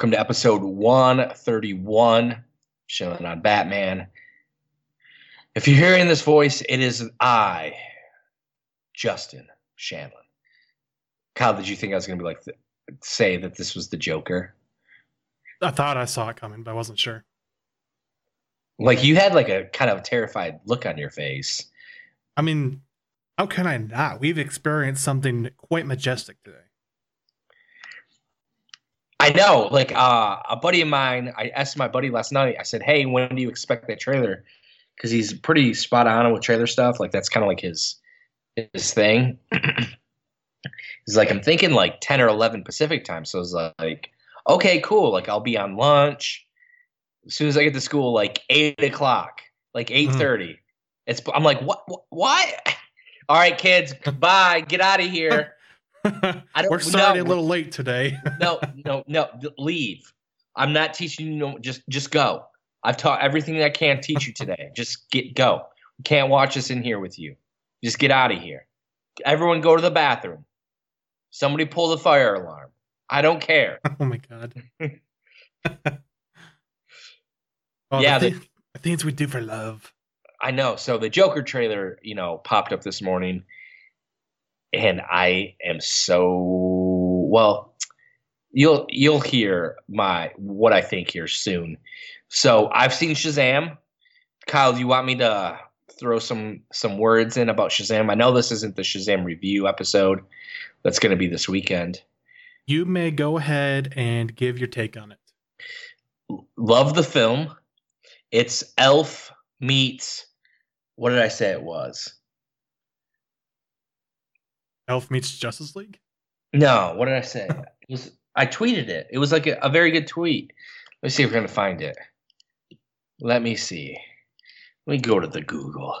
Welcome to episode 131, showing on Batman. If you're hearing this voice, it is I, Justin Shanlon. Kyle, did you think I was going to be like, say that this was the Joker? I thought I saw it coming, but I wasn't sure. Like you had like a kind of terrified look on your face. I mean, how can I not? We've experienced something quite majestic today. I know, like uh, a buddy of mine. I asked my buddy last night. I said, "Hey, when do you expect that trailer?" Because he's pretty spot on with trailer stuff. Like that's kind of like his his thing. he's like, "I'm thinking like ten or eleven Pacific time." So I was like, "Okay, cool. Like I'll be on lunch as soon as I get to school, like eight o'clock, like eight thirty. It's I'm like, what? What? what? All right, kids, bye. Get out of here. I don't We're starting no. a little late today. no, no, no. Leave. I'm not teaching you. No, just, just go. I've taught everything I can teach you today. Just get go. We can't watch this in here with you. Just get out of here. Everyone, go to the bathroom. Somebody pull the fire alarm. I don't care. oh my god. oh, Yeah, the, the- the things we do for love. I know. So the Joker trailer, you know, popped up this morning, and I am so well. You'll you'll hear my what I think here soon. So I've seen Shazam. Kyle, do you want me to throw some some words in about Shazam? I know this isn't the Shazam review episode. That's going to be this weekend. You may go ahead and give your take on it. Love the film. It's Elf meets. What did I say it was? Elf meets Justice League. No, what did I say? It was I tweeted it. It was like a, a very good tweet. Let me see if we're gonna find it. Let me see. Let me go to the Google.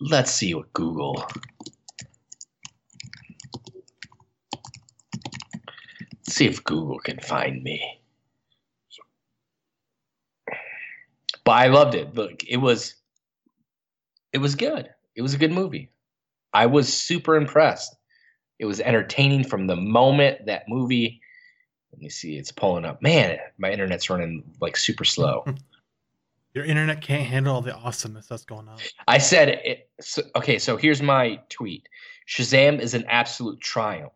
Let's see what Google. Let's see if Google can find me. But I loved it. Look, it was it was good. It was a good movie. I was super impressed. It was entertaining from the moment that movie. Let me see, it's pulling up. Man, my internet's running like super slow. Your internet can't handle all the awesomeness that's going on. I said it. So, okay, so here's my tweet. Shazam is an absolute triumph.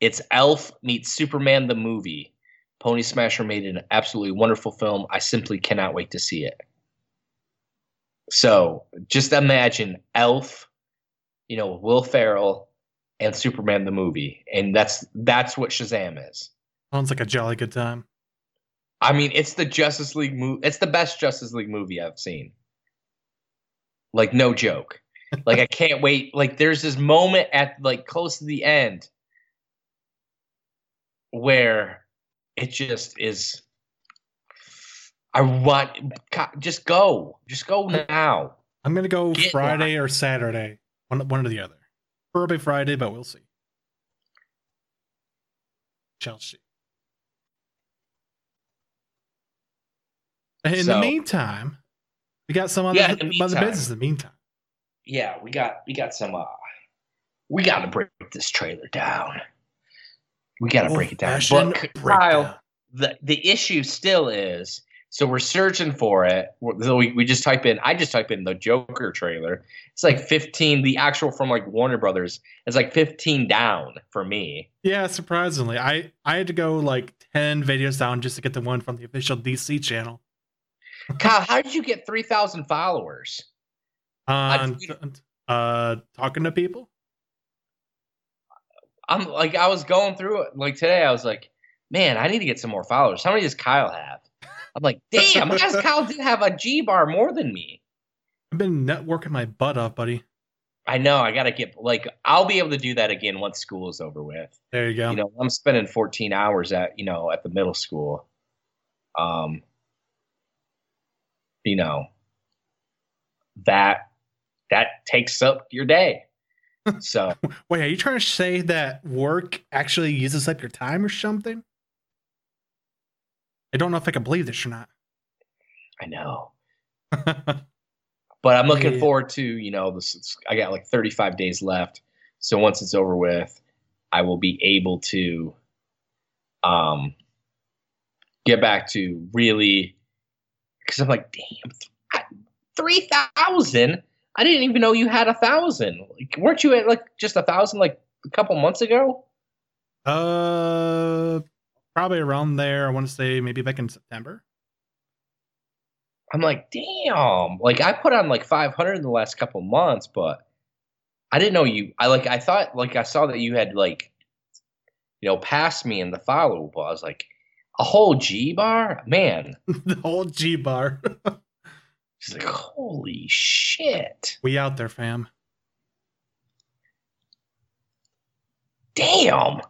It's Elf meets Superman the movie. Pony Smasher made an absolutely wonderful film. I simply cannot wait to see it. So just imagine Elf, you know, Will Ferrell and Superman the movie, and that's that's what Shazam is. Sounds like a jolly good time. I mean, it's the Justice League movie. It's the best Justice League movie I've seen. Like no joke. Like I can't wait. Like there's this moment at like close to the end where it just is. I want just go, just go now. I'm gonna go Get Friday or Saturday, one one or the other. Probably Friday, but we'll see. Shall see. In the meantime, we got some other, Yeah, the other business. In the meantime, Yeah, we got we got some. uh We got to break this trailer down. We got to break it down. But Kyle, the the issue still is so we're searching for it. So we, we just type in i just type in the joker trailer. It's like 15 the actual from like warner brothers it's like 15 down for me. Yeah, surprisingly, I I had to go like ten videos down just to get the one from the official DC channel. kyle how did you get 3000 followers? On uh, talking to people. i'm like i was going through it like today i was like man i need to get some more followers. How many does kyle have i'm like damn kyle did have a g bar more than me I've been networking my butt off, buddy. I know. I gotta get like I'll be able to do that again once school is over with. There you go. You know, I'm spending 14 hours at you know at the middle school. Um, you know, that that takes up your day. So Wait, are you trying to say that work actually uses up your time or something? I don't know if I can believe this or not. I know. But I'm looking Yeah. forward to, you know, this it's- I got like 35 days left. So once it's over with, I will be able to um get back to really because I'm like, damn, three thousand. I didn't even know you had a thousand. Like, weren't you at like just a thousand like a couple months ago? uh, probably around there. I want to say maybe back in September. I'm like, damn. Like I put on like 500 in the last couple months, but I didn't know you. I like I thought like I saw that you had like you know passed me in the follow, but I was like a whole G bar, man. the whole G bar. She's like, holy shit, we out there, fam. damn.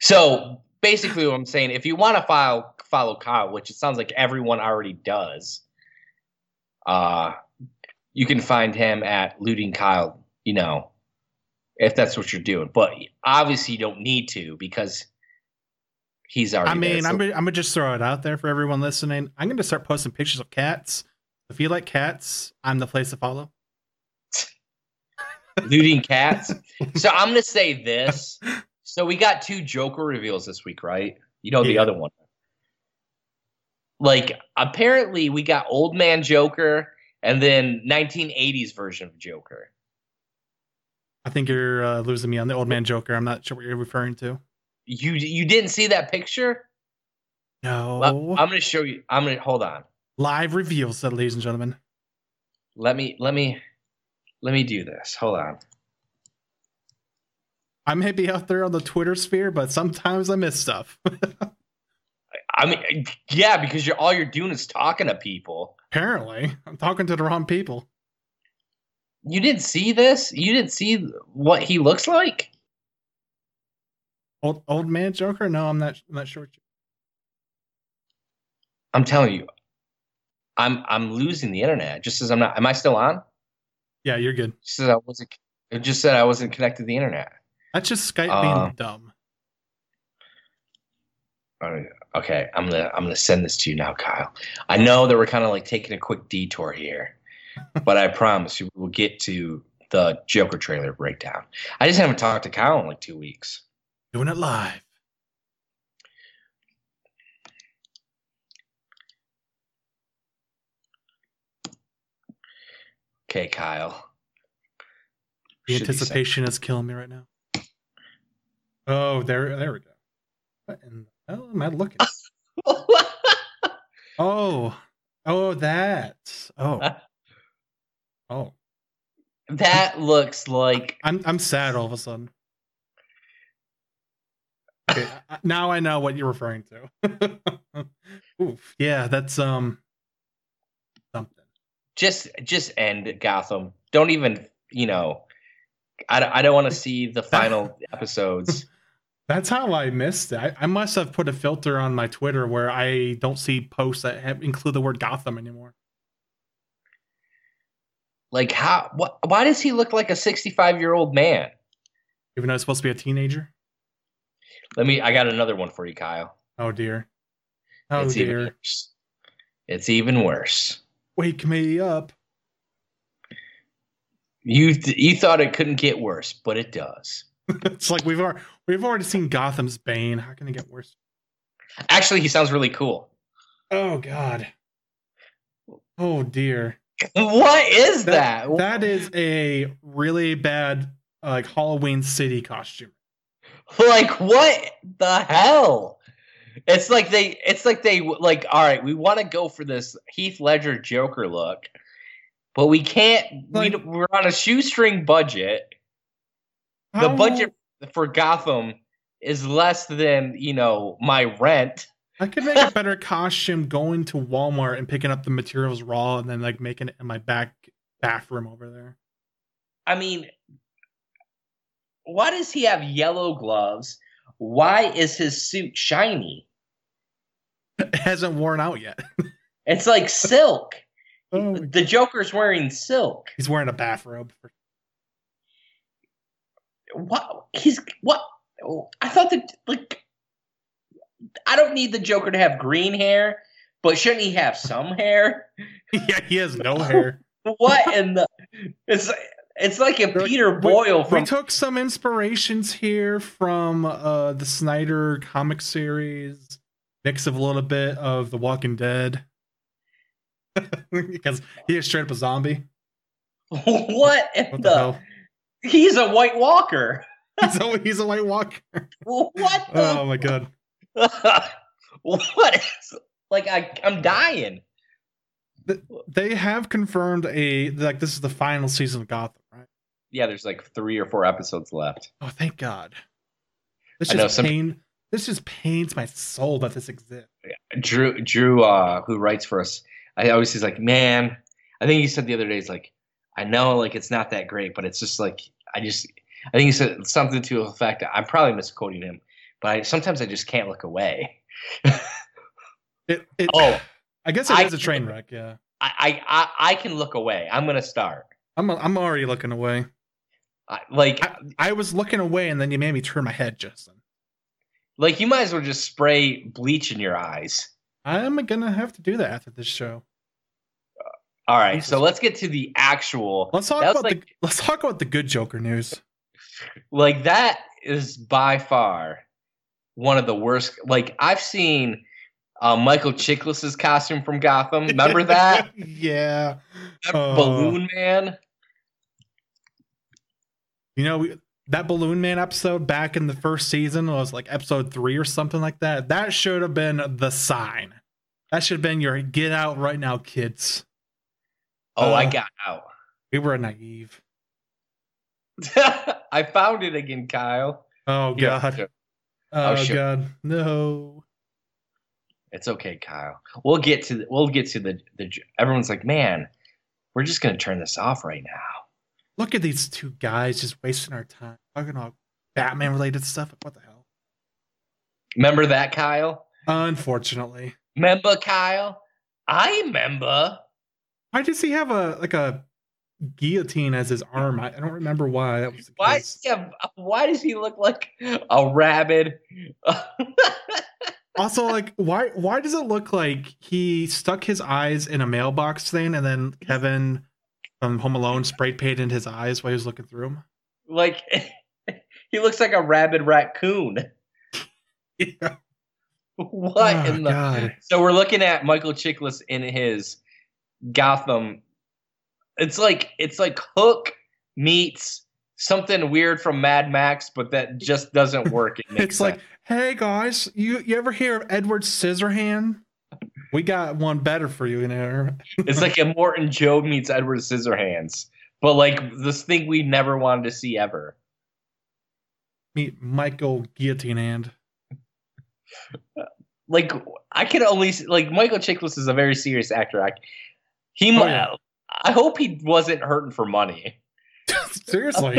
So basically, what I'm saying, if you want to file follow Kyle, which it sounds like everyone already does, uh, you can find him at looting Kyle. You know, if that's what you're doing, but obviously you don't need to because he's already. I mean, So- I'm, gonna- I'm gonna just throw it out there for everyone listening. I'm gonna start posting pictures of cats. If you like cats, I'm the place to follow. looting cats. so I'm gonna say this. So we got two Joker reveals this week, right? You know the other one. Like apparently we got old man Joker and then 1980s version of Joker. I think you're uh, losing me on the old man Joker. I'm not sure what you're referring to. You you didn't see that picture? No, Well, I'm gonna show you. I'm gonna hold on. live reveals, ladies and gentlemen. Let me let me let me do this. Hold on. I may be out there on the Twitter sphere, but sometimes I miss stuff. I mean, yeah, because you're all you're doing is talking to people. Apparently, I'm talking to the wrong people. You didn't see this? You didn't see what he looks like? Old old man Joker? No, I'm not. I'm not sure. I'm telling you, I'm I'm losing the internet. Just as I'm not. Am I still on? Yeah, you're good. Just as I wasn't. It just said I wasn't connected to the internet. That's just Skype Uh, being dumb. All right, Okay, I'm gonna I'm gonna send this to you now, Kyle. I know that we're kind of like taking a quick detour here, but I promise you we'll get to the Joker trailer breakdown. I just haven't talked to Kyle in like two weeks. Doing it live. Okay, Kyle. The Should be set. anticipation is killing me right now. Oh, there, there we go. What in the hell am I looking? Oh, oh, that. Oh, oh. that looks like I'm, I'm sad all of a sudden. Okay, now I know what you're referring to. Oof, yeah, that's um something. just just end Gotham. Don't even you know. I, I don't want to see the final episodes. That's how I missed it. I, I must have put a filter on my Twitter where I don't see posts that have, include the word Gotham anymore. Like how? What? Why does he look like a sixty-five-year-old man? Even though it's supposed to be a teenager. Let me. I got another one for you, Kyle. Oh dear. Oh it's even dear. worse. It's even worse. Wake me up. You th- you thought it couldn't get worse, but it does. it's like we've already we've already seen Gotham's Bane. How can it get worse? Actually, he sounds really cool. Oh god. Oh dear. What is that? That is a really bad like Halloween city costume. like what the hell? It's like they. It's like they like. All right, we want to go for this Heath Ledger Joker look, but we can't. Like- we, we're on a shoestring budget. The budget for Gotham is less than you know my rent. I could make a better costume going to Walmart and picking up the materials raw and then like making it in my back bathroom over there. I mean, why does he have yellow gloves? Why is his suit shiny? It hasn't worn out yet. It's like silk. Oh, The Joker's wearing silk. he's wearing a bathrobe. What? He's what? I thought that like I don't need the Joker to have green hair, but shouldn't he have some hair? yeah, he has no hair. What in the? It's it's like a Like, Peter we- Boyle we from. took some inspirations here from uh the Snyder comic series, mix of a little bit of The Walking Dead. because he is straight up a zombie. what in What the? the hell? He's a White Walker. He's a, he's a White Walker. What the? Oh my god. what is like? I I'm dying. They have confirmed a like this is the final season of Gotham, right? Yeah, there's like three or four episodes left. Oh, thank God. This I know just some- pain. This just pains my soul that this exists. Drew Drew uh who writes for us I always he's like man I think he said the other day he's like I know like it's not that great but it's just like I just I think he said something to the effect I'm probably misquoting him but I sometimes I just can't look away It, it, Oh. I guess it I- is a train wreck. Yeah, I I I, I can look away I'm gonna start I'm I'm already looking away. I, like I, I was looking away, and then you made me turn my head, Justin. like you might as well just spray bleach in your eyes I'm gonna have to do that after this show. All right so let's get to the actual Let's talk about like- the let's talk about the good Joker news. like that is by far one of the worst like I've seen uh, Michael Chiklis's costume from Gotham. Remember that? yeah. That Uh, Balloon Man? You know, we, that Balloon Man episode back in the first season was like episode three or something like that. That should have been the sign. That should have been your get out right now, kids. Oh, I uh, got out. We were naive. I found it again, Kyle. Oh god. sure. Oh, sure. god. No. It's okay, Kyle. We'll get to the, we'll get to the the everyone's like, "Man, we're just going to turn this off right now." Look at these two guys just wasting our time talking about Batman related stuff. What the hell? Remember that, Kyle? Unfortunately. Remember, Kyle? I remember. Why does he have a like a guillotine as his arm? I, I don't remember why that was Why case. does he have, why does he look like a rabid? Also, like, why why does it look like he stuck his eyes in a mailbox thing and then Kevin from Home Alone spray painted his eyes while he was looking through them? like he looks like a rabid raccoon. Yeah. What Oh, in the God. So we're looking at Michael Chiklis in his Gotham. It's like it's like Hook meets something weird from Mad Max, but that just doesn't work. It It's like, hey guys, you you ever hear of Edward Scissorhand? We got one better for you in there. it's like a Immortan Joe meets Edward Scissorhands, but like this thing we never wanted to see ever. Meet Michael Guillotine Hand. Like I can only like Michael Chiklis is a very serious actor. I, he Oh, might. yeah. I hope he wasn't hurting for money. Seriously.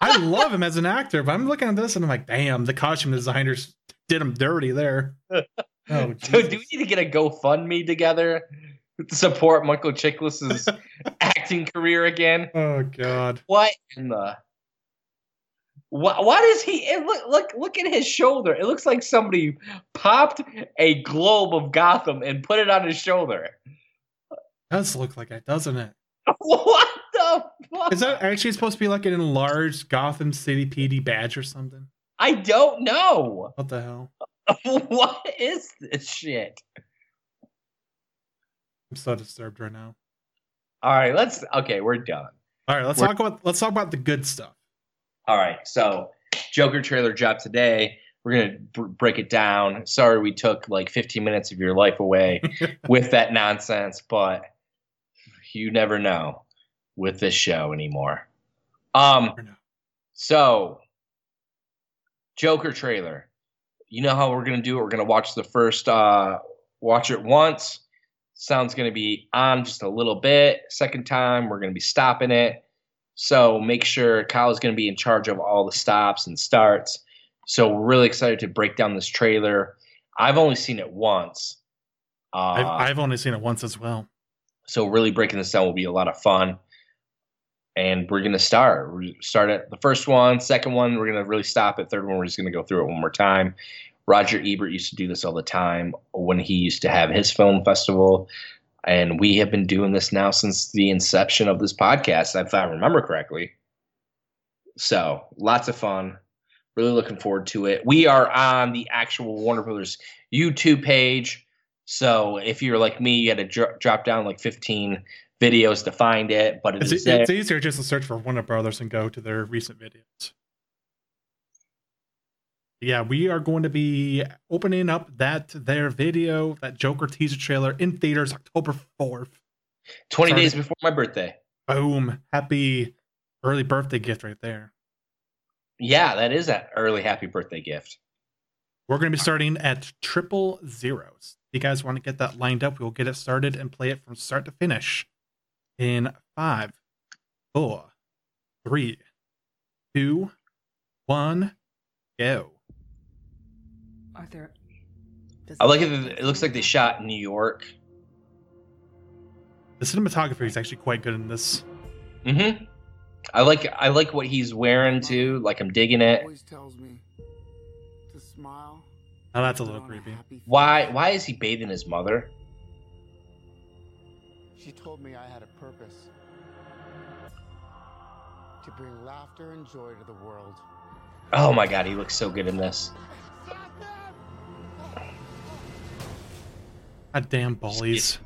I love him as an actor, but I'm looking at this and I'm like, damn, the costume designers did him dirty there. Oh, So do we need to get a GoFundMe together to support Michael Chiklis's acting career again? oh god. What in the? What? What is he? Look look look at his shoulder. It looks like somebody popped a globe of Gotham and put it on his shoulder. Does look like it, doesn't it? What the fuck? Is that actually supposed to be like an enlarged Gotham City PD badge or something? I don't know. What the hell? what is this shit? I'm so disturbed right now. All right, let's. Okay, we're done. All right, let's We're- talk about let's talk about the good stuff. All right, so Joker trailer dropped today. We're gonna br- break it down. Sorry, we took like 15 minutes of your life away with that nonsense, but you never know with this show anymore. Um, so Joker trailer. You know how we're gonna do it. We're gonna watch the first, uh, watch it once. Sound's gonna be on just a little bit. Second time, we're gonna be stopping it. So make sure Kyle's gonna be in charge of all the stops and starts. So we're really excited to break down this trailer. I've only seen it once. Uh, I've, I've only seen it once as well. So really breaking this down will be a lot of fun. And we're gonna start. Gonna start at the first one, second one. We're gonna really stop at third one. We're just gonna go through it one more time. Roger Ebert used to do this all the time when he used to have his film festival. And we have been doing this now since the inception of this podcast, if I remember correctly. So lots of fun. Really looking forward to it. We are on the actual Warner Brothers YouTube page. So if you're like me, you had to dro- drop down like 15 videos to find it. But it It's, it's easier just to search for Warner Brothers and go to their recent videos. Yeah, we are going to be opening up that their video, that Joker teaser trailer in theaters October 4th. 20 Sorry. days before my birthday. Boom. Happy early birthday gift right there. Yeah, that is an early happy birthday gift. We're going to be starting at triple zeros. If you guys want to get that lined up, we'll get it started and play it from start to finish in five, four, three, two, one, go. Arthur. does I like it. It looks like they shot in New York. The cinematography is actually quite good in this. Mm-hmm. I like I like what he's wearing too. Like I'm digging it. Always tells me to smile. Now that's a little creepy. Why why is he bathing his mother? She told me I had a purpose. To bring laughter and joy to the world. Oh my god, he looks so good in this. God damn bullies.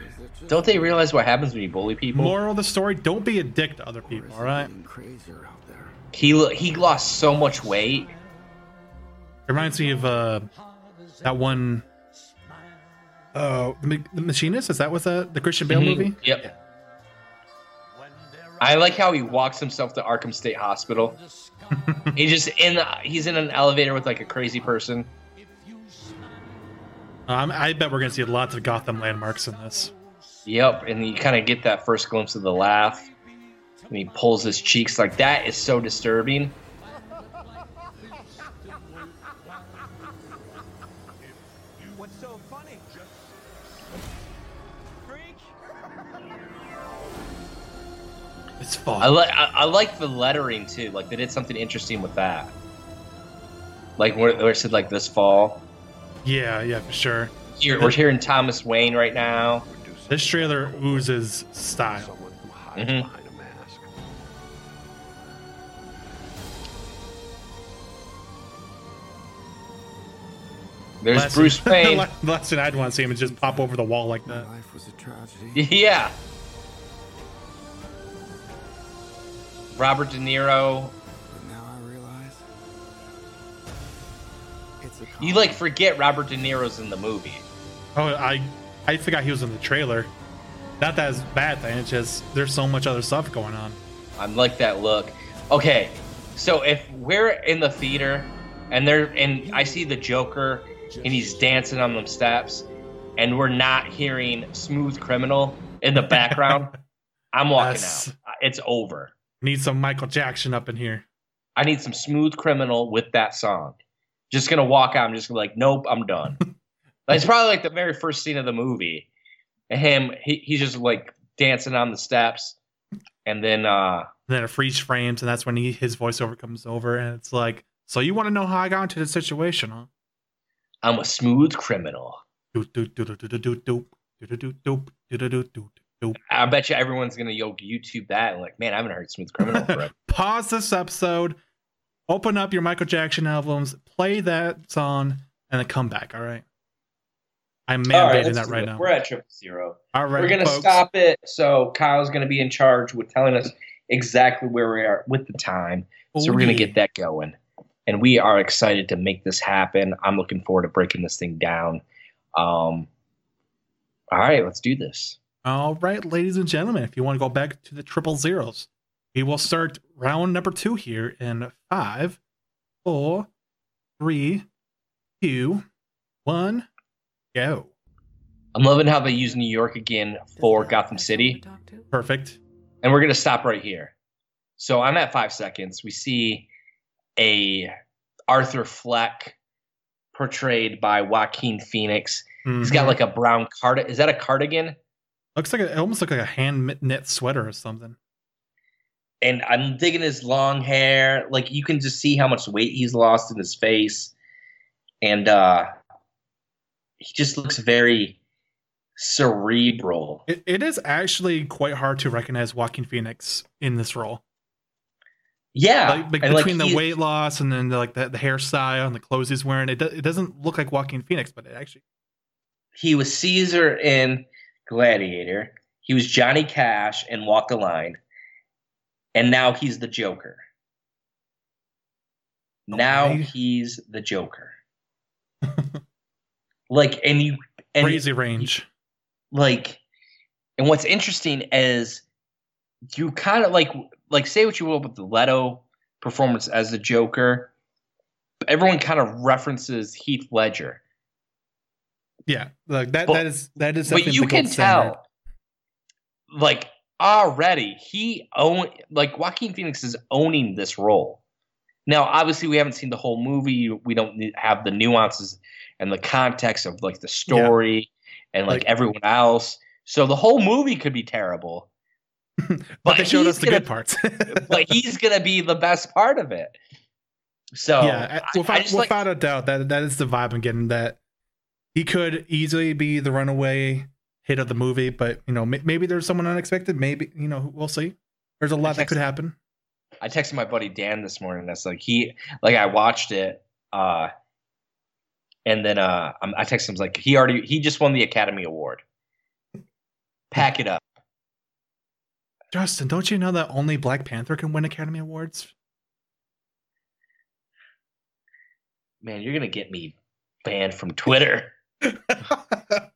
Is it just Don't they realize what happens when you bully people? Moral of the story: Don't be a dick to other people. is All it right. getting crazier out there? He lo- he lost so much weight. It reminds me of uh, that one. Uh, the, the Machinist. Is that what the the Christian Bale Mhm. movie? Yep. I like how he walks himself to Arkham State Hospital. he just in the, he's in an elevator with like a crazy person. Um, I bet we're gonna see lots of Gotham landmarks in this. Yep, and you kind of get that first glimpse of the laugh. And he pulls his cheeks like that is so disturbing. It's fun. I like I, I like the lettering too. Like they did something interesting with that. Like where, where it said like this fall. yeah, yeah, for sure. Here we're hearing Thomas Wayne right now. This trailer oozes style. Someone who hides Mhm. behind a mask. There's Last- Bruce Wayne. the last thing I'd want to see him is just pop over the wall like that. life was a tragedy. yeah. Robert De Niro. But now I realize. It's a You like forget Robert De Niro's in the movie. Oh, I I forgot he was in the trailer. Not that it's bad thing. It's just there's so much other stuff going on. I like that look. Okay, so if we're in the theater and there and I see the Joker and he's dancing on them steps, and we're not hearing "Smooth Criminal" in the background, I'm walking Yes. out. It's over. Need some Michael Jackson up in here. I need some "Smooth Criminal" with that song. Just gonna walk out. I'm just gonna like, nope, I'm done. It's probably like the very first scene of the movie. And him, he, he's just like dancing on the steps, and then uh And then it freeze frames, and that's when he, his voiceover comes over, and it's like, "So you want to know how I got into this situation, huh?" I'm a smooth criminal. Doop, doop, doop, doop, doop, doop, doop, doop, doop, doop, doop, doop, doop. I bet you everyone's gonna yo YouTube that and like, man, I haven't heard Smooth Criminal forever. Pause this episode, open up your Michael Jackson albums, play that song, and then come back. All right. I'm mandating that right now. We're at triple zero. All right, We're gonna folks. stop it. So Kyle's gonna be in charge with telling us exactly where we are with the time. So Oh, we're gonna yeah. get that going. And we are excited to make this happen. I'm looking forward to breaking this thing down. Um all right, let's do this. All right, ladies and gentlemen, if you want to go back to the triple zeros, we will start round number two here in five, four, three, two, one, go. I'm loving how they use New York again for Gotham City. Perfect. and we're gonna stop right here. So I'm at five seconds. We see a Arthur Fleck portrayed by Joaquin Phoenix. He's Mhm. got like a brown card. Is that a cardigan? Looks like a, it almost looks like a hand knit sweater or something. And I'm digging his long hair. Like you can just see how much weight he's lost in his face. And uh he just looks very cerebral. It, it is actually quite hard to recognize Joaquin Phoenix in this role. Yeah. like, like and, like, between the weight loss and then the, like the, the hairstyle and the clothes he's wearing, it, do, it doesn't look like Joaquin Phoenix, but it actually he was Caesar in Gladiator. He was Johnny Cash in Walk the Line. And now he's the Joker. Now he's the Joker. like and you and crazy range. like and what's interesting is you kind of like like say what you will with the Leto performance as the Joker. Everyone kind of references Heath Ledger. Yeah, like that. But- that is that is. but you can standard. tell like already he own like Joaquin Phoenix is owning this role. Now, obviously, we haven't seen the whole movie. We don't have the nuances and the context of like the story and like, Like- everyone else. So the whole movie could be terrible, but, they showed us the gonna- good parts. but he's gonna be the best part of it. So yeah, uh, I- without, I just like- without a doubt, that that is the vibe I'm getting. That he could easily be the runaway hit of the movie, but you know, may- maybe there's someone unexpected. Maybe you know, we'll see. There's a lot that could happen. I texted my buddy Dan this morning. That's like he like I watched it, uh, and then uh, I'm- I texted him like he already he just won the Academy Award. Pack it up. Justin, don't you know that only Black Panther can win Academy Awards? Man, you're gonna get me banned from Twitter.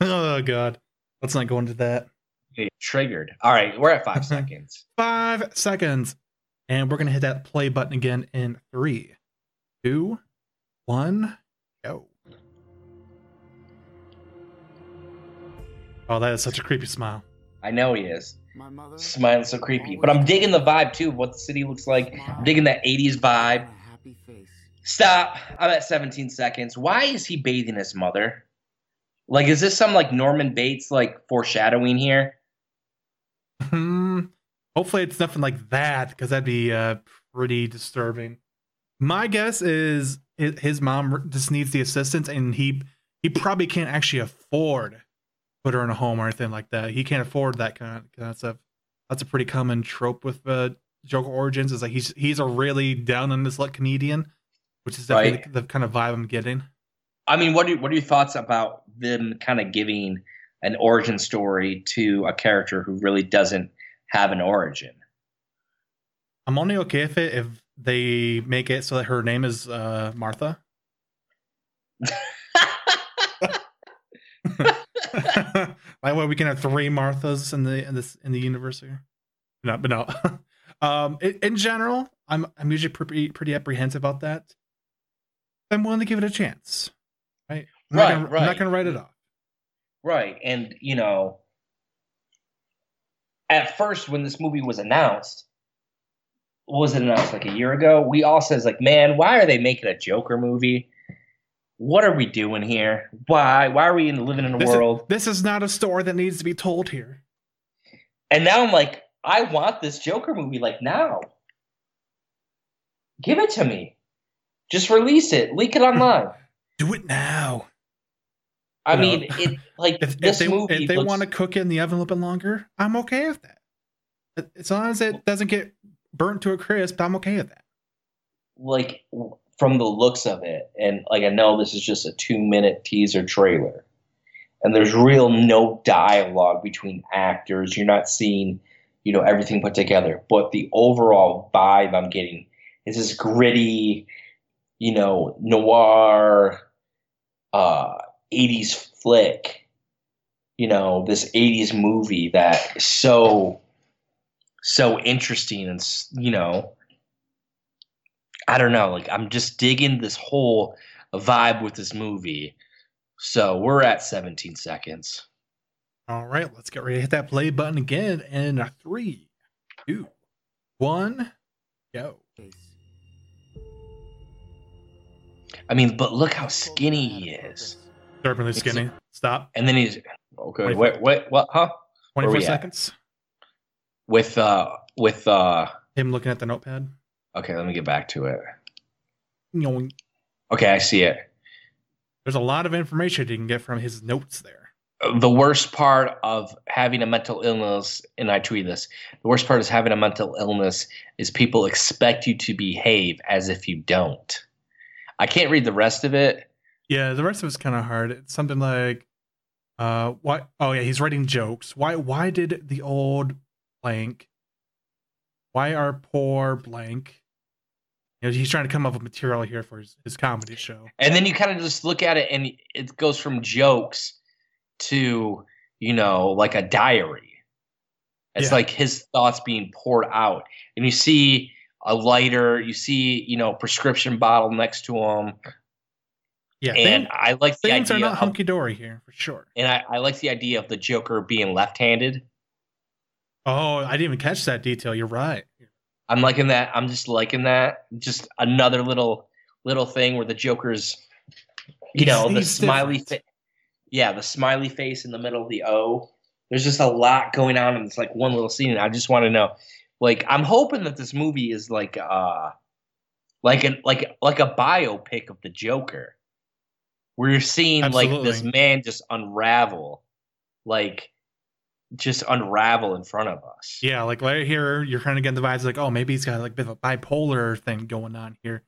oh God, let's not go into that. Get triggered. All right, we're at five seconds. Five seconds, and we're gonna hit that play button again in three, two, one, go. Oh, that is such a creepy smile. I know he is My mother. smiling so creepy, but I'm digging the vibe too. of What the city looks like. I'm digging that '80s vibe. Stop. I'm at 17 seconds. Why is he bathing his mother? Like, is this some like Norman Bates like foreshadowing here? Hmm. Hopefully, it's nothing like that because that'd be uh, pretty disturbing. My guess is his mom just needs the assistance, and he he probably can't actually afford put her in a home or anything like that. He can't afford that kind of, kind of stuff. That's a pretty common trope with uh, Joker origins. Is like he's he's a really down on his luck comedian, which is definitely Right. the, the kind of vibe I'm getting. I mean, what are what are your thoughts about them kind of giving an origin story to a character who really doesn't have an origin? I'm only okay with it if they make it so that her name is uh, Martha. that way we can have three Marthas in the in this in the universe here. No, but no. um, in, in general, I'm I'm usually pretty pretty apprehensive about that. I'm willing to give it a chance. Right. I'm Right, Not gonna, I'm not going to write it off. Right. And, you know, at first when this movie was announced, was it announced like a year ago? We all says like, man, why are they making a Joker movie? What are we doing here? Why? Why are we in, living in a This is, world? this is not a story that needs to be told here. And now I'm like, I want this Joker movie like now. Give it to me. Just release it. Leak it online. Do it now. I You know, mean, it like If, if this they movie. if they looks- want to cook it in the oven a little bit longer, I'm okay with that. As long as it doesn't get burnt to a crisp, I'm okay with that. like from the looks of it, and like I know this is just a two minute teaser trailer, and there's real no dialogue between actors. You're not seeing, you know, everything put together. But the overall vibe I'm getting is this gritty, you know, noir, uh, '80s flick. You know, this '80s movie that is so, so interesting and you know. I don't know. Like I'm just digging this whole vibe with this movie. So we're at 17 seconds. All right, let's get ready to hit that play button again in three, two, one, go. Face. I mean, but look how skinny he is. Disturbingly It's- skinny. Stop. And then he's okay. Wait. Wait, wait, what? Huh? Where 24 we at? seconds. With uh, with uh. Him looking at the notepad. Okay, let me get back to it. You Okay, I see it. There's a lot of information you can get from his notes there. the worst part of having a mental illness, and I tweet this, the worst part is having a mental illness is people expect you to behave as if you don't. I can't read the rest of it. Yeah, the rest of it's kind of hard. It's something like, uh, why? Oh yeah, he's writing jokes. Why? Why did the old blank? Why are poor blank? You know, he's trying to come up with material here for his, his comedy show. And then you kind of just look at it and it goes from jokes to, you know, like a diary. It's Yeah. like his thoughts being poured out. And you see a lighter, you see, you know, prescription bottle next to him. Yeah, And things, I like the things are not hunky dory here for sure. and I, I like the idea of the Joker being left-handed. Oh, I didn't even catch that detail. You're right. I'm liking that. I'm just liking that. Just another little little thing where the Joker's, you He's- know, the he's smiley face. Yeah, the smiley face in the middle of the O. There's just a lot going on in this like one little scene. And I just want to know, like, I'm hoping that this movie is like uh like an like like a biopic of the Joker, where you're seeing like this man just unravel, like just unravel in front of us. Yeah, like right here, you're kind of getting the vibes like, oh, maybe he's got like a bit of a bipolar thing going on here.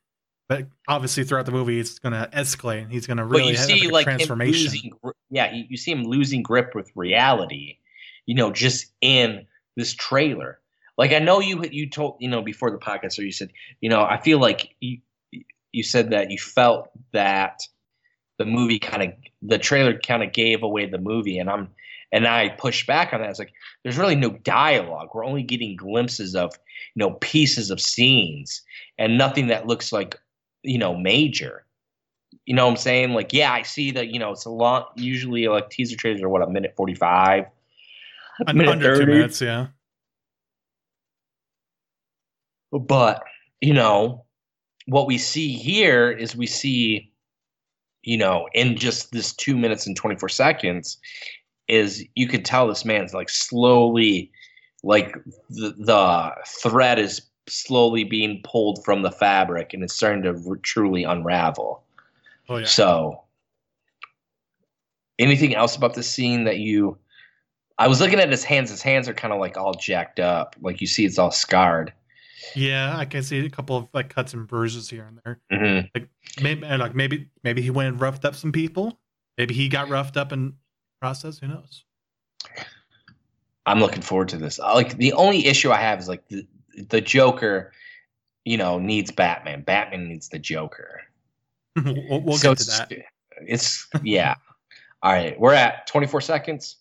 But obviously, throughout the movie, it's going to escalate, and he's going to but really you have see like transformation. losing yeah you, you see him losing grip with reality you know just in this trailer like i know you you told you know before the podcast or you said you know i feel like you you said that you felt that the movie kind of the trailer kind of gave away the movie and i'm and i pushed back on that it's like there's really no dialogue we're only getting glimpses of you know pieces of scenes and nothing that looks like you know major you know what I'm saying? Like, yeah, I see that, you know, it's a long, usually like teaser trailers are what, a minute 45? Un- minute under two minutes, yeah. But, you know, what we see here is we see, you know, in just this two minutes and 24 seconds, is you could tell this man's like slowly, like the, the thread is slowly being pulled from the fabric and it's starting to r- truly unravel. Oh yeah. So, anything else about this scene that you? I was looking at his hands. His hands are kind of like all jacked up. Like you see, it's all scarred. Yeah, I can see a couple of like cuts and bruises here and there. hmm Maybe like maybe maybe he went and roughed up some people. Maybe he got roughed up in process. Who knows? I'm looking forward to this. Like the only issue I have is like the the Joker, you know, needs Batman. Batman needs the Joker. we'll we'll So get to that. it's- It's yeah. all right, we're at 24 seconds.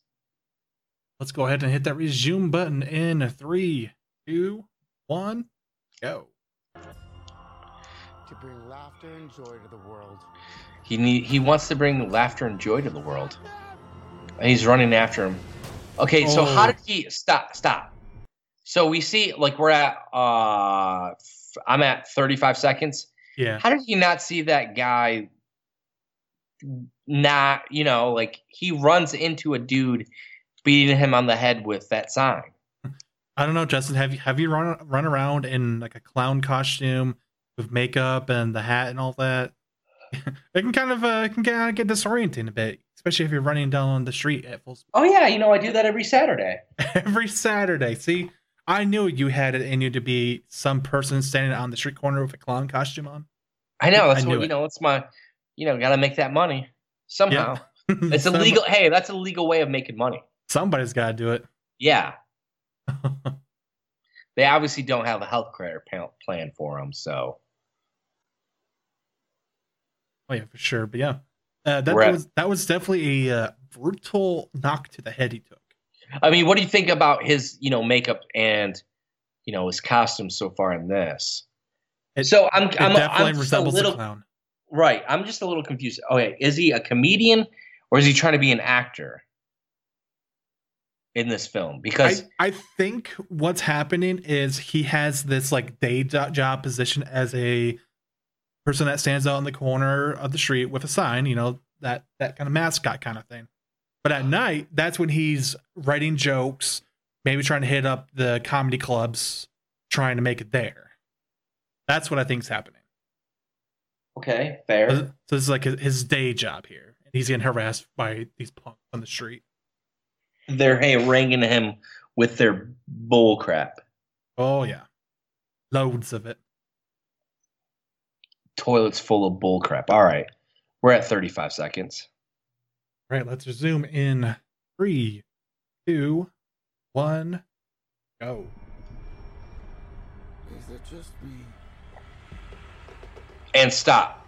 Let's go ahead and hit that resume button in three, two, one, go. To bring laughter and joy to the world. He need he wants to bring laughter and joy to the world. And he's running after him. Okay, so how Oh. did he stop stop? So we see like we're at uh f- I'm at 35 seconds. Yeah. How did he not see that guy not, you know, like he runs into a dude beating him on the head with that sign. I don't know, Justin. Have you have you run run around in like a clown costume with makeup and the hat and all that? it can kind of uh, can kind of get disorienting a bit, especially if you're running down the street at full speed Oh yeah, you know I do that every Saturday. every Saturday. See, I knew you had it in you to be some person standing on the street corner with a clown costume on. I know that's I what you it. know, it's my you know, got to make that money somehow. It's Some- illegal. Hey, that's a legal way of making money. Somebody's got to do it. Yeah. They obviously don't have a health care plan for them, so Oh yeah, for sure. But yeah, uh, that, was that was definitely a uh, brutal knock to the head he took. I mean, what do you think about his, you know, makeup and you know his costume so far in this? It- so I'm, It I'm, definitely I'm just a little a clown. right. I'm just a little confused. Okay, is he a comedian or is he trying to be an actor in this film? Because I, I think what's happening is he has this like day job position as a person that stands out in the corner of the street with a sign, you know, that that kind of mascot kind of thing. But at night, that's when he's writing jokes, maybe trying to hit up the comedy clubs, trying to make it there. That's what I think's happening. Okay, So fair. so this is like his- his day job here. And he's getting harassed by these punks on the street. They're haranguing him with their bull crap. Oh yeah. Loads of it. Toilets full of bull crap. All right, we're at 35 seconds. All right, let's zoom in three, two, one, go. Is it just me? And stop.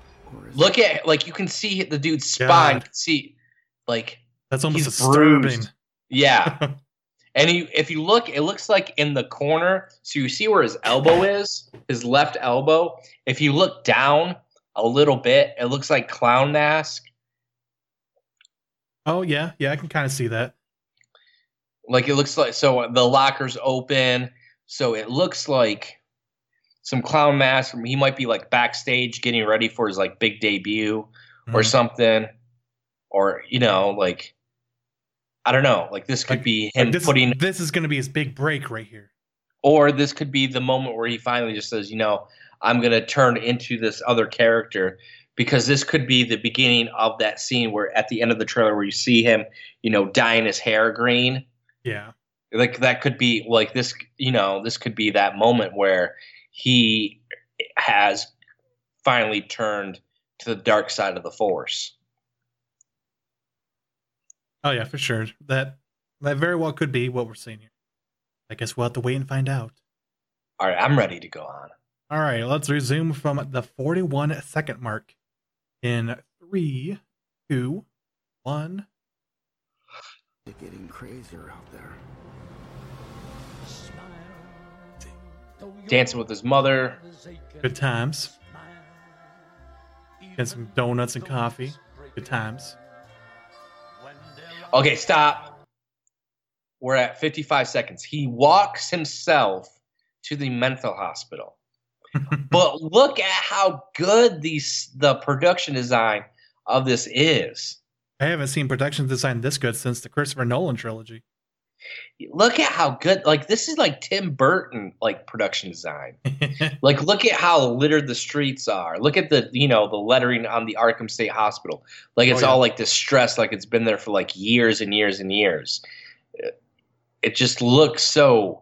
Look it at like you can see the dude's spine. You can see like That's almost He's disturbing. bruised. Yeah. And you, if you look, it looks like in the corner. So you see where his elbow is, his left elbow. If you look down a little bit, it looks like clown mask. oh yeah, yeah, I can kind of see that. Like it looks like so the locker's open, so it looks like some clown mask. He might be like backstage getting ready for his like big debut or Mhm. something, or you know, like I don't know. Like this could Like- be Like, him this, putting this is going to be his big break right here. or this could be the moment where he finally just says, you know, I'm going to turn into this other character because this could be the beginning of that scene where at the end of the trailer where you see him, you know, dyeing his hair green. Yeah, Like that could be like this, you know, this could be that moment where he has finally turned to the dark side of the force. Oh yeah, for sure. That that very well could be what we're seeing here. I guess we'll have to wait and find out. All right, I'm ready to go on. All right, let's resume from the 41 second mark in three, two, one. It's getting crazier out there. Dancing with his mother. Good times. Get some donuts and coffee. Good times. Okay, stop. We're at 55 seconds. He walks himself to the mental hospital. but look at how good these the production design of this is. I haven't seen production design this good since the Christopher Nolan trilogy. Look at how good like this is like Tim Burton like production design. Like look at how littered the streets are. Look at the you know the lettering on the Arkham State Hospital. Like it's Oh, yeah. all like distressed like it's been there for like years and years and years. It, just looks so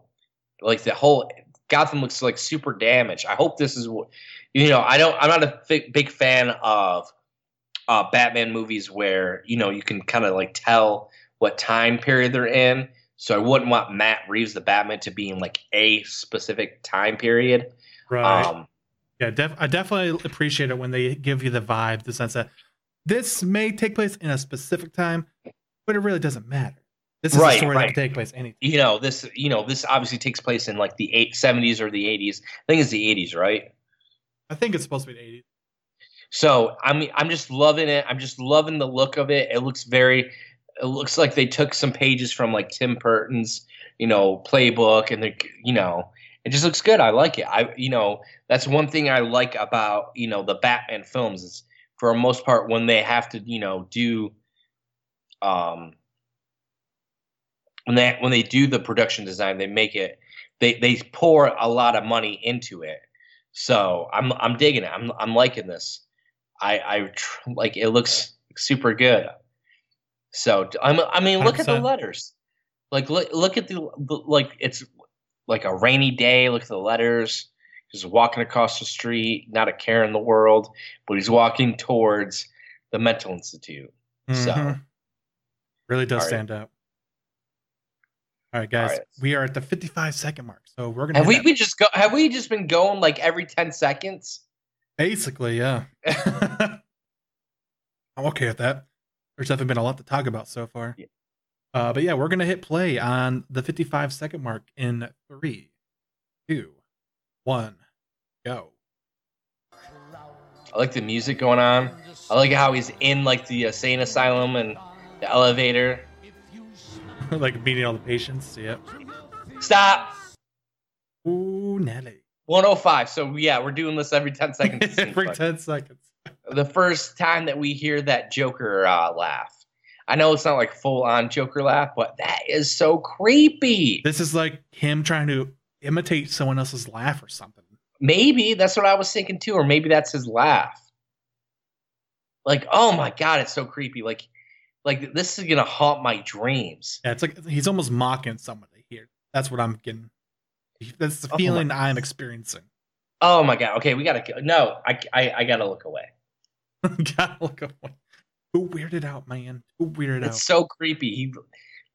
like the whole Gotham looks like super damaged. I hope this is what you know, I don't I'm not a big, big fan of uh Batman movies where, you know, you can kind of like tell what time period they're in. So I wouldn't want Matt Reeves the Batman to be in like a specific time period. right. Um, yeah, def- I definitely appreciate it when they give you the vibe, the sense that this may take place in a specific time, but it really doesn't matter. This is Right, a story that can take place anytime. you know this you know this obviously takes place in like the eight, 70s or the 80s i think it's the 80s right I think it's supposed to be the 80s. so i mean i'm just loving it i'm just loving the look of it it looks very it looks like they took some pages from like tim burton's you know playbook and they you know it just looks good. I like it. I you know that's one thing i like about you know the batman films is for the most part when they have to you know do um when they when they do the production design they make it they they pour a lot of money into it. So i'm i'm digging it. I'm i'm liking this. I i tr- like it looks super good so i'm i mean look at the letters like look look at the, like it's like a rainy day look at the letters just walking across the street not a care in the world but he's walking towards the mental institute So- Mhm. really does All right. stand out. All right, guys, right. we are at the 55 second mark, so we're gonna have we that- been just go have we just been going like every 10 seconds basically, yeah. I'm okay with that. There's definitely been a lot to talk about so far. Yeah. Uh, but yeah, we're gonna hit play on the 55 second mark in three, two, one, go. I like the music going on. I like how he's in like the insane asylum and the elevator. like meeting all the patients. Yep. Stop. Ooh, Nelly. 105. So yeah, we're doing this every 10 seconds. Every 10 seconds. The first time that we hear that Joker uh, laugh. I know it's not like full on Joker laugh, but that is so creepy. This is like him trying to imitate someone else's laugh or something. Maybe that's what I was thinking too, or maybe that's his laugh. Like, oh my god, it's so creepy. Like, like this is gonna haunt my dreams. Yeah, it's like he's almost mocking somebody here. That's what I'm getting. That's the Oh feeling I'm experiencing. Oh my god. Okay, we gotta. No, I, I, I gotta look away. Gotta look away. Who weirded out, man? Who weirded It's out? It's so creepy. He,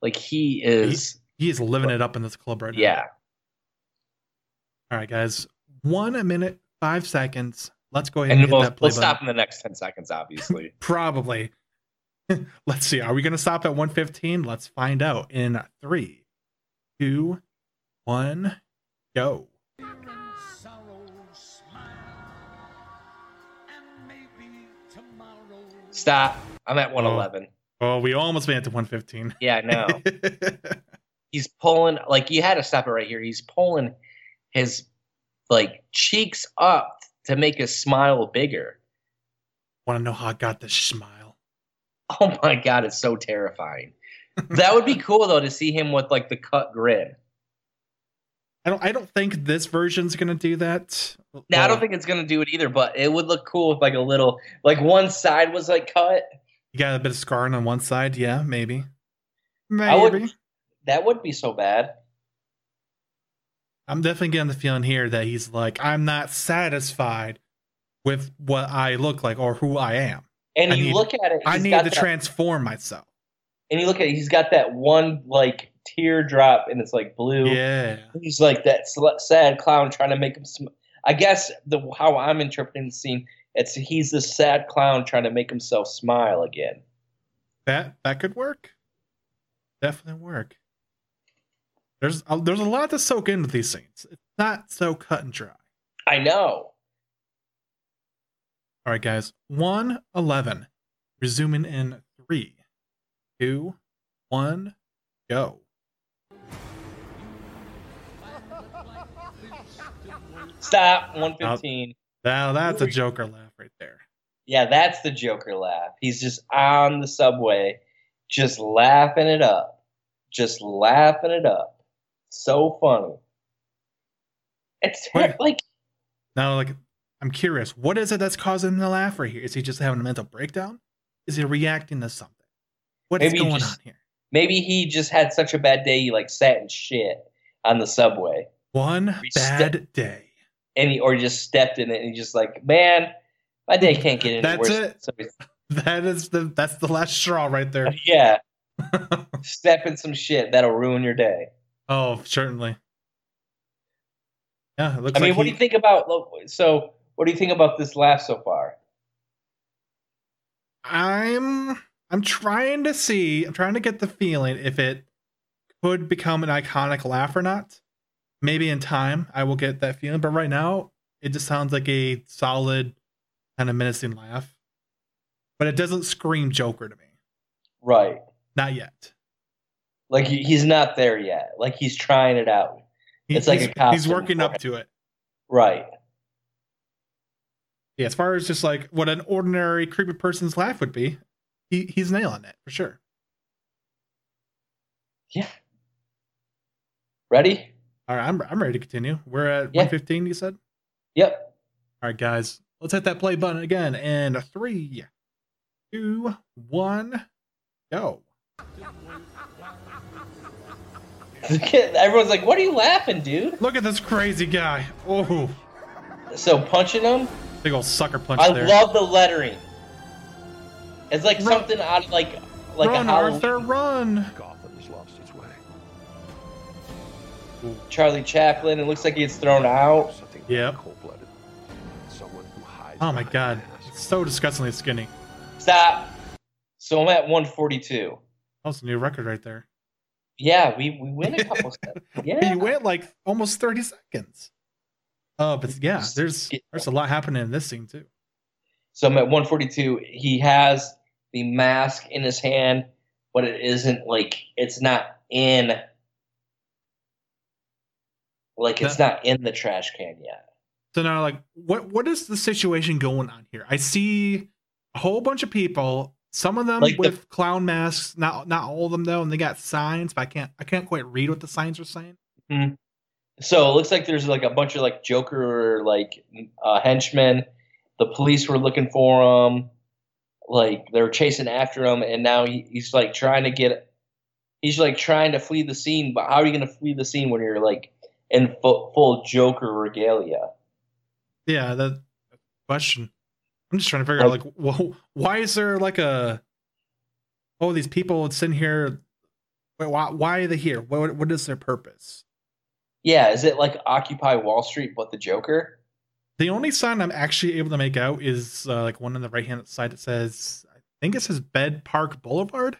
like, he is. He is living it up in this club right now. Yeah. All right, guys. One minute, five seconds. Let's go ahead And and we'll, we'll stop in the next ten seconds, obviously. Probably. Let's see. Are we going to stop at 115? Let's find out in three, two, one, go. Stop. I'm at 111. Oh, we almost made it to 115. Yeah, I know. he's pulling like you had to stop it right here. He's pulling his like cheeks up to make his smile bigger. Want to know how I got this smile? Oh my god, it's so terrifying. That would be cool though to see him with like the cut grin. I don't. I don't think this version's gonna do that. Now I don't uh, think it's gonna do it either, but it would look cool if like a little like one side was like cut. you got a bit of scarring on one side. Yeah, maybe. Maybe. I would that wouldn't be so bad. I'm definitely getting the feeling here that he's like, I'm not satisfied with what I look like or who I am. And I you need- look at it, I need to that- transform myself. and you look at it, he's got that one like teardrop and it's like blue. Yeah. he's like that sad clown trying to make him. Sm- I guess the how I'm interpreting the scene, it's he's the sad clown trying to make himself smile again. That that could work. Definitely work. There's a, there's a lot to soak into these scenes. It's not so cut and dry. I know. All right, guys. 111. Resuming in three, two, one, go. Stop. One fifteen. Now that's a Joker laugh right there. Yeah, that's the Joker laugh. He's just on the subway, just laughing it up, just laughing it up. So funny. It's Wait. like Now, like, I'm curious. What is it that's causing him to laugh right here? Is he just having a mental breakdown? Is he reacting to something? What is going just- on here? maybe he just had such a bad day he like sat in shit on the subway. One bad day. And he or he just stepped in it and he's just like, man, my day can't get any That's worse. it. So That is the that's the last straw right there. yeah, step in some shit that'll ruin your day. oh, certainly. Yeah, it looks I mean, like what he- do you think about? So, what do you think about this laugh so far? I'm I'm trying to see, I'm trying to get the feeling if it could become an iconic laugh or not. Maybe in time I will get that feeling, but right now it just sounds like a solid kind of menacing laugh. But it doesn't scream Joker to me. Right, Not yet. like he's not there yet. Like he's trying it out. He- It's like he's, a he's working up to it. Right. Yeah, as far as just like what an ordinary creepy person's laugh would be, he he's nailing it for sure. Yeah. Ready? All right, I'm I'm ready to continue. We're at Yeah. 115, you said? Yep. All right, guys, let's hit that play button again. And three, two, one, go. Everyone's like, "What are you laughing, dude?" Look at this crazy guy. Oh, So punching him. big old sucker punch I there. love the lettering. It's like Run. something out of like like run, a Halloween Arthur, run. Gotham's Charlie Chaplin. It looks like he gets thrown out. Something Yep. cold-blooded. Someone who hides Oh my god, it's so disgustingly skinny. Stop. So I'm at 142. That was a new record right there. Yeah, we we win a couple steps. Yeah. He went like almost 30 seconds. Oh, but yeah, there's there's a lot happening in this scene too. So I'm at 142. He has the mask in his hand, but it isn't like it's not in Like it's not in the trash can yet. So now, like, what what is the situation going on here? I see a whole bunch of people. Some of them Like the- with clown masks. Not not all of them though, and they got signs, but I can't I can't quite read what the signs are saying. So it looks like there's like a bunch of like Joker like uh, henchmen. The police were looking for him. Like they were chasing after him, and now he, he's like trying to get. He's like trying to flee the scene, but how are you going to flee the scene when you're like in full, full Joker regalia? Yeah, that question. I'm just trying to figure out Like- like, whoa, why is there like a oh these people sitting here? Wait, why why are they here? What what is their purpose? Yeah, is it like Occupy Wall Street but the Joker? The only sign I'm actually able to make out is uh, like one on the right hand side that says, I think it says Bed Park Boulevard.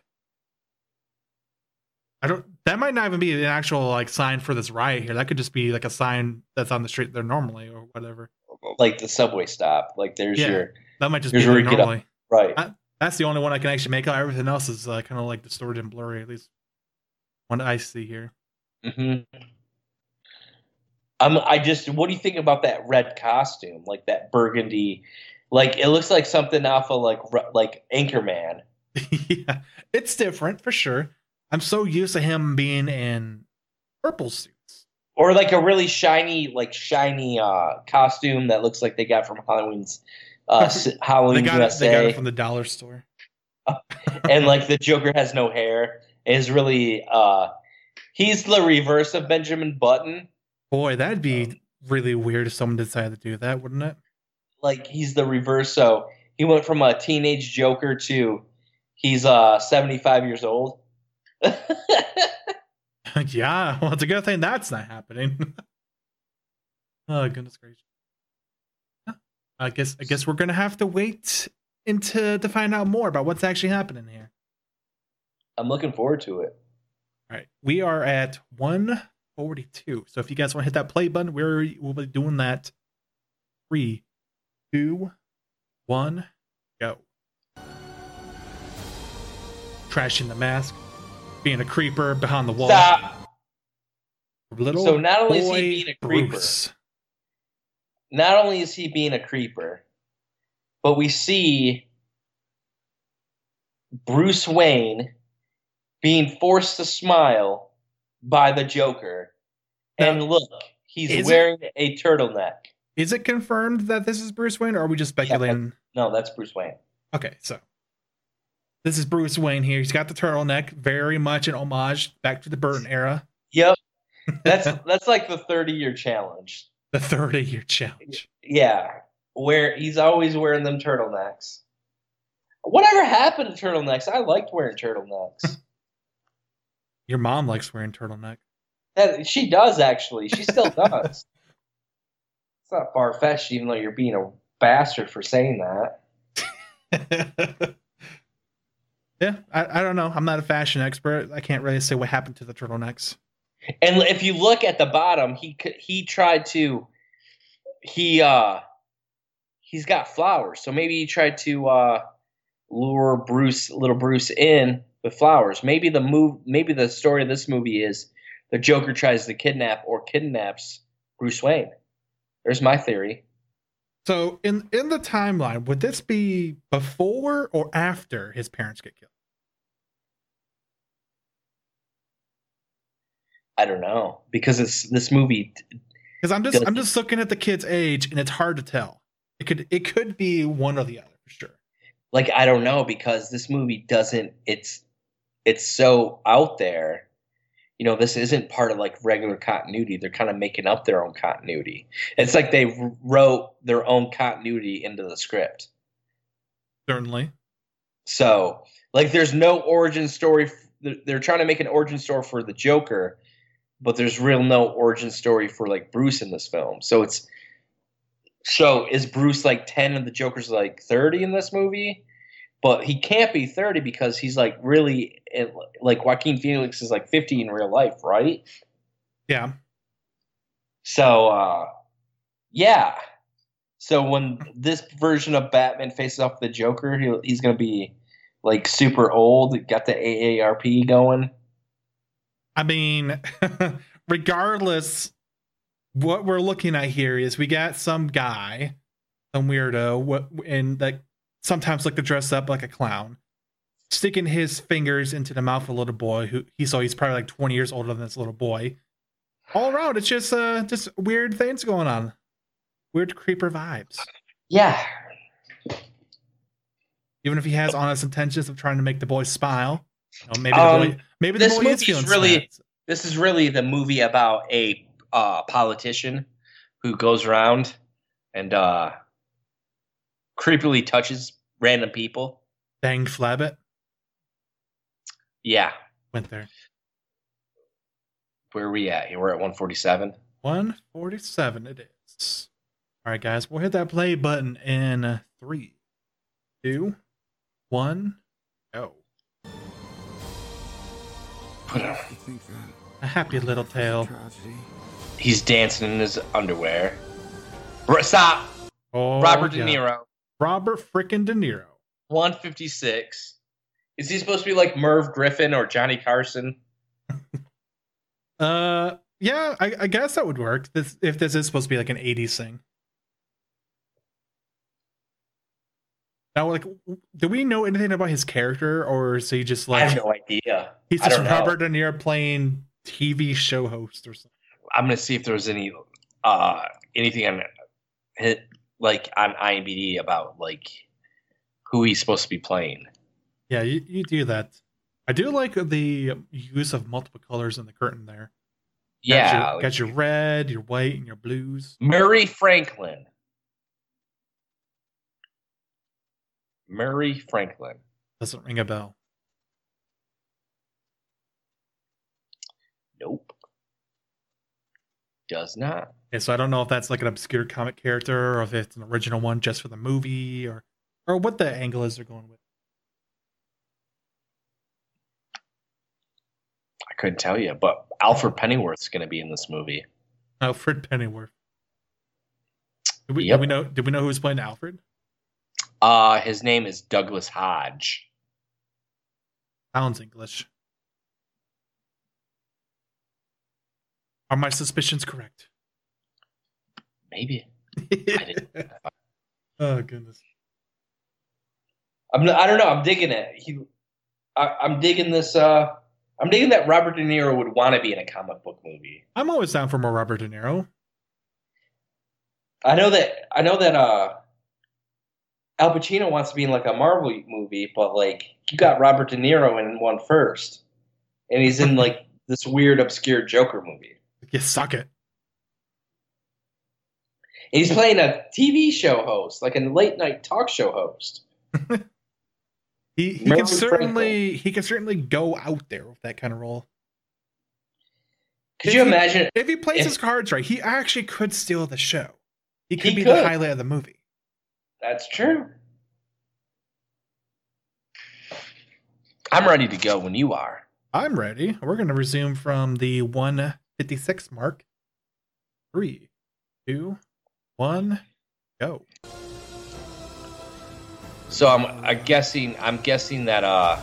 I don't. That might not even be an actual like sign for this riot here. That could just be like a sign that's on the street there normally or whatever. Like the subway stop. Like there's Yeah. your That might just be where there we get up. normally. right. I- That's the only one I can actually make out. Everything else is uh, kind of like distorted and blurry. At least one I see here. hmm Um, I just, what do you think about that red costume, like that burgundy? Like it looks like something off of like like Anchorman. yeah, it's different for sure. I'm so used to him being in purple suits. or like a really shiny, like shiny uh, costume that looks like they got from Halloween's uh, S- They Halloween got it. They got it from the dollar store. and like the Joker has no hair. Is really uh, he's the reverse of Benjamin Button. Boy, that'd be really weird if someone decided to do that, wouldn't it? Like he's the reverse. So he went from a teenage Joker to he's uh 75 years old. yeah, well, it's a good thing that's not happening. oh goodness gracious! I guess I guess we're gonna have to wait into to find out more about what's actually happening here. I'm looking forward to it. All right, we are at 142. So if you guys want to hit that play button, we're we'll be doing that. Three, two, one, go. Trashing the mask, being a creeper behind the wall. Stop. Little So not only is he being a creeper, Bruce. not only is he being a creeper, but we see Bruce Wayne being forced to smile by the Joker. And look, he's is it- wearing a turtleneck. Is it confirmed that this is Bruce Wayne, or are we just speculating? No, that's Bruce Wayne. Okay, so this is Bruce Wayne here. He's got the turtleneck, very much an homage back to the Burton era, Yep. That's that's like the 30 year challenge. the 30 year challenge. Yeah. Where he's always wearing them turtlenecks. Whatever happened to turtlenecks? I liked wearing turtlenecks. Your mom likes wearing turtleneck. That she does actually. She still does. it's not far fetched, even though you're being a bastard for saying that. Yeah, I, I don't know. I'm not a fashion expert. I can't really say what happened to the turtlenecks. And if you look at the bottom, he he tried to he uh he's got flowers, so maybe he tried to uh lure Bruce, little Bruce, in with flowers. Maybe the move, maybe the story of this movie is the Joker tries to kidnap or kidnaps Bruce Wayne. There's my theory. So in in the timeline, would this be before or after his parents get killed? I don't know because it's this movie. Because I'm just I'm just looking at the kid's age, and it's hard to tell. It could it could be one or the other for sure. like I don't know because this movie doesn't it's it's so out there. You know, this isn't part of like regular continuity. They're kind of making up their own continuity. It's like they wrote their own continuity into the script. Certainly. So, like there's no origin story they're- they're trying to make an origin story for the Joker, but there's real no origin story for like Bruce in this film. So it's so is Bruce like 10 and the Joker's like 30 in this movie? But he can't be 30 because he's like really like Joaquin Phoenix is like 50 in real life, right? Yeah. So uh yeah. So when this version of Batman faces off the Joker, he, he's going to be like super old, got the AARP going. I mean, regardless what we're looking at here is we got some guy, some weirdo, what and that sometimes like to dress up like a clown, sticking his fingers into the mouth of a little boy who he saw he's probably like 20 years older than this little boy. All around, it's just uh just weird things going on. Weird creeper vibes. Yeah. Even if he has honest intentions of trying to make the boy smile. You know, maybe the Um, boy maybe the boy is feeling really- sad. This is really the movie about a uh, politician who goes around and uh, creepily touches random people. Bang Flabbit Yeah. went there. Where are we at? We're at 147. 147 it is. All right, guys, we'll hit that play button in three, two, one, go. Think that A happy little tale. tragedy? He's dancing in his underwear. Stop. Oh, Robert yeah. De Niro. Robert frickin' De Niro. 156. Is he supposed to be like Merv Griffin or Johnny Carson? Uh, yeah, I, I guess that would work. This if this is supposed to be like an '80s thing. Now, like, do we know anything about his character, or is he just like? I have no idea. he's just don't know. Robert De Niro playing TV show host or something? I'm gonna see if there's any uh anything on like on IMDb about like who he's supposed to be playing. Yeah, you, you do that. I do like the use of multiple colors in the curtain there. Got Yeah, your, like got your red, your white, and your blues. Murray Franklin. Murray Franklin. Doesn't ring a bell. Nope. Does not. Okay, so I don't know if that's like an obscure comic character or if it's an original one just for the movie or or what the angle is they're going with. I couldn't tell you, but Alfred Pennyworth's gonna be in this movie. Alfred Pennyworth. Did we, Yep. did we know? Did we know who was playing Alfred? Uh his name is Douglas Hodge. Sounds English. Are my suspicions correct? Maybe. didn't- oh goodness. I'm not, I don't know. I'm digging it. He, I, I'm digging this. Uh, I'm digging that Robert De Niro would want to be in a comic book movie. I'm always down for more Robert De Niro. I know that. I know that. Uh, Al Pacino wants to be in like a Marvel movie, but like you got Robert De Niro in one first, and he's in like this weird, obscure Joker movie. You suck it. And he's playing a TV show host, like a late night talk show host. He, he Mervyn can certainly he can certainly go out there with that kind of role. Could If you he- imagine? If he plays If- his cards right, he actually could steal the show. He could He be the highlight of the movie. That's true. I'm ready to go when you are. I'm ready. We're going to resume from the 156 mark. Three, two, one, go. So I'm, I'm guessing. I'm guessing that uh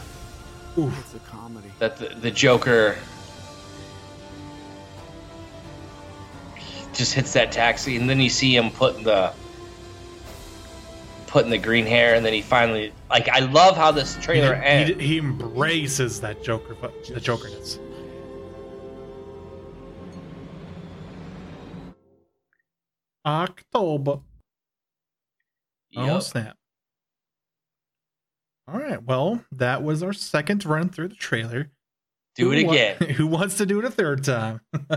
Oof. It's a comedy. that the, the Joker just hits that taxi, and then you see him putting the putting the green hair, and then he finally like. I love how this trailer he, ends. he, he embraces that Joker, the Jokerness. October. Oh snap! All right, well, that was our second run through the trailer. Do it Who wa- again. Who wants to do it a third time?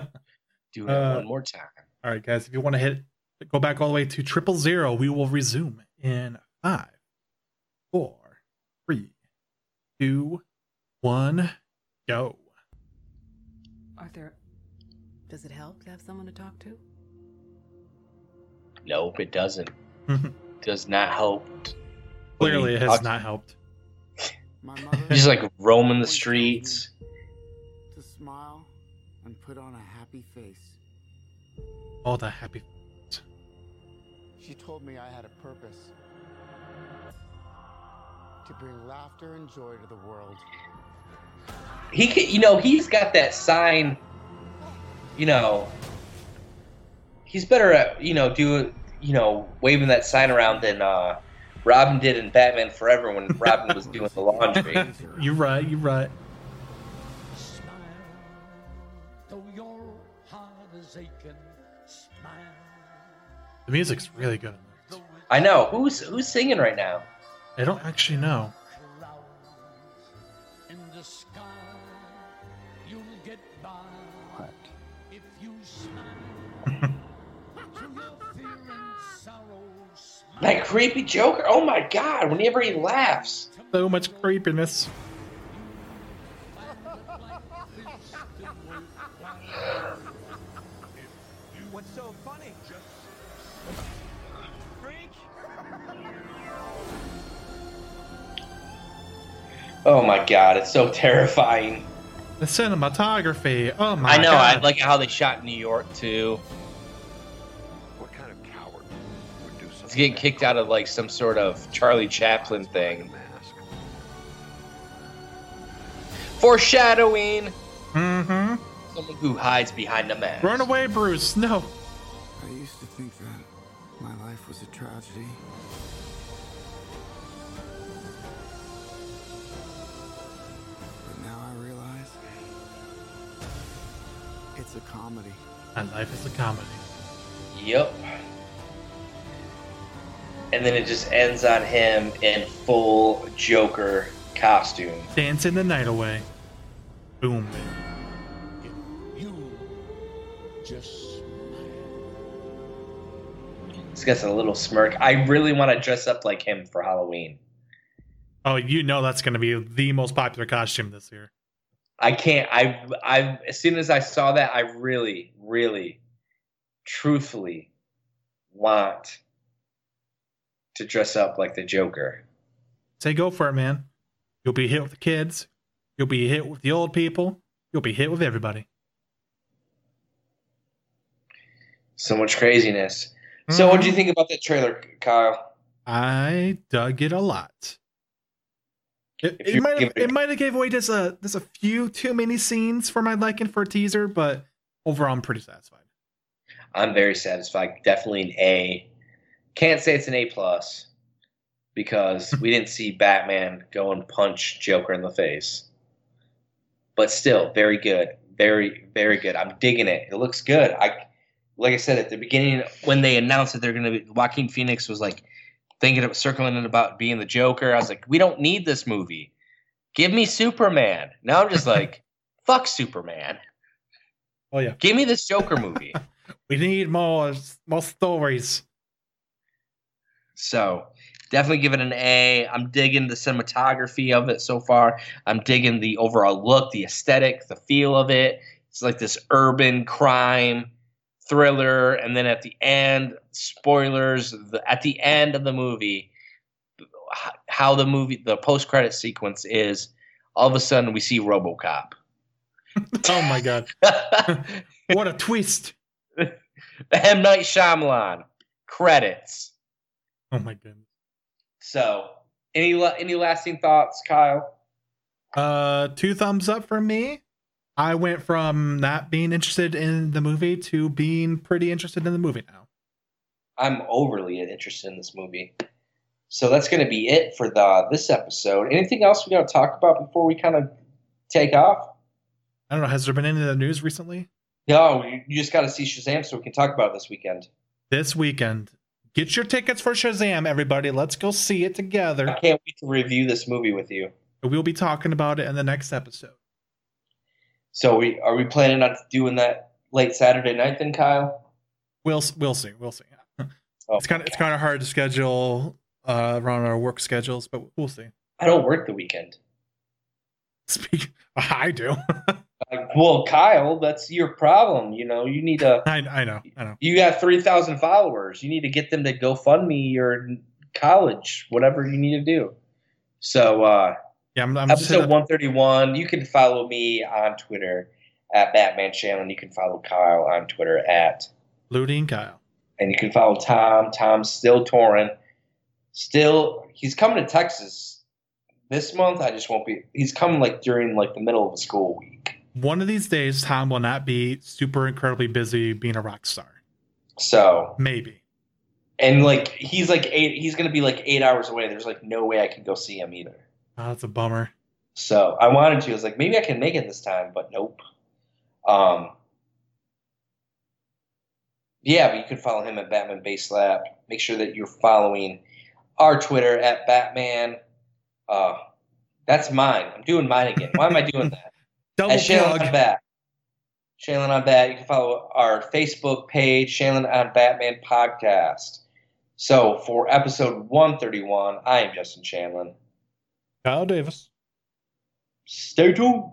Do it uh, one more time. All right, guys, if you want to hit, go back all the way to triple zero, we will resume in five, four, three, two, one, go. Arthur, does it help to have someone to talk to? Nope, it doesn't. Does not help. Clearly, it has Talk- not helped. My Just like roaming the always tells me streets. To smile and put on a happy face. All the happy. She told me I had a purpose. To bring laughter and joy to the world. He, can, you know, he's got that sign. You know, he's better at you know do you know waving that sign around than uh, Robin did in Batman Forever when Robin was doing the laundry. you're right. You're right. Smile, though your heart is aching. Smile, The music's really good. I know who's who's singing right now. I don't actually know. in the sky. You'll get by What? That creepy Joker. Oh my God! Whenever he laughs, So much creepiness. What's so funny? Freak! oh my God! It's so terrifying. The cinematography. Oh my god. I know. God. I like how they shot New York too. He's getting kicked out of like some sort of Charlie Chaplin thing. Foreshadowing. Mm-hmm. Someone who hides behind a mask. Run away, Bruce. No. I used to think that my life was a tragedy. But now I realize it's a comedy. My life is a comedy. Yep. And then it just ends on him in full Joker costume. Dancing the night away. Boom. You just. He's got a little smirk. I really want to dress up like him for Halloween. Oh, you know that's going to be the most popular costume this year. I can't. I. I. As soon as I saw that, I really, really, truthfully want to dress up like the Joker. Say go for it, man. You'll be hit with the kids. You'll be hit with the old people. You'll be hit with everybody. So much craziness. So, what do Mm-hmm. you think about that trailer, Kyle? I dug it a lot. It, it might have it might have gave away just a just a few too many scenes for my liking for a teaser, but overall I'm pretty satisfied. I'm very satisfied. Definitely an A. Can't say it's an A plus because we didn't see Batman go and punch Joker in the face. But still, very good. Very, very good. I'm digging it. It looks good. I like I said at the beginning when they announced that they're gonna be Joaquin Phoenix was like thinking of circling it about being the Joker. I was like, we don't need this movie. Give me Superman. Now I'm just like, fuck Superman. Oh yeah, Give me this Joker movie. we need more more stories. So definitely give it an A. I'm digging the cinematography of it so far. I'm digging the overall look, the aesthetic, the feel of it. It's like this urban crime thriller, and then at the end, spoilers. The, at the end of the movie, how the movie, the post credit sequence is. All of a sudden, we see RoboCop. Oh my god, what a twist! M Night Shyamalan credits. Oh my goodness. So, any any lasting thoughts, Kyle? Uh, two thumbs up from me. I went from not being interested in the movie to being pretty interested in the movie now. I'm overly interested in this movie. So that's going to be it for the this episode. Anything else we got to talk about before we kind of take off? I don't know. Has there been any of the news recently? No, you, just got to see Shazam so we can talk about it this weekend. This weekend, get your tickets for Shazam, everybody. Let's go see it together. I can't wait to review this movie with you. We'll be talking about it in the next episode. So we are we planning on doing that late Saturday night then, Kyle? We'll we'll see. We'll see. Oh, It's kind of it's kind of hard to schedule uh, around our work schedules, but we'll see. I don't work the weekend. Speak. I do. Well, Kyle, that's your problem. You know, you need to. I I know. I know. You got three thousand followers. You need to get them to go fund me or college, whatever you need to do. So uh, Yeah, I'm. I'm episode one thirty one. You can follow me on Twitter at Batman Shannon. You can follow Kyle on Twitter at, Ludi and Kyle. and you can follow Tom. Tom's still touring. Still, he's coming to Texas this month. I just won't be. He's coming like during like the middle of the school week. One of these days, Tom will not be super incredibly busy being a rock star. So Maybe. and like he's like eight he's gonna be like eight hours away. There's like no way I can go see him either. Oh, that's a bummer. So I wanted to. I was like, maybe I can make it this time, but nope. Um, yeah, but you can follow him at Batman Base Lab. Make sure that you're following our Twitter at Batman. Uh, that's mine. I'm doing mine again. Why am I doing that? Double at Shaylin plug. on Bat. Shaylin on Bat. You can follow our Facebook page, Shaylin on Batman Podcast. So for episode 131, I am Justin Shanlin. Kyle Davis. Stay tuned.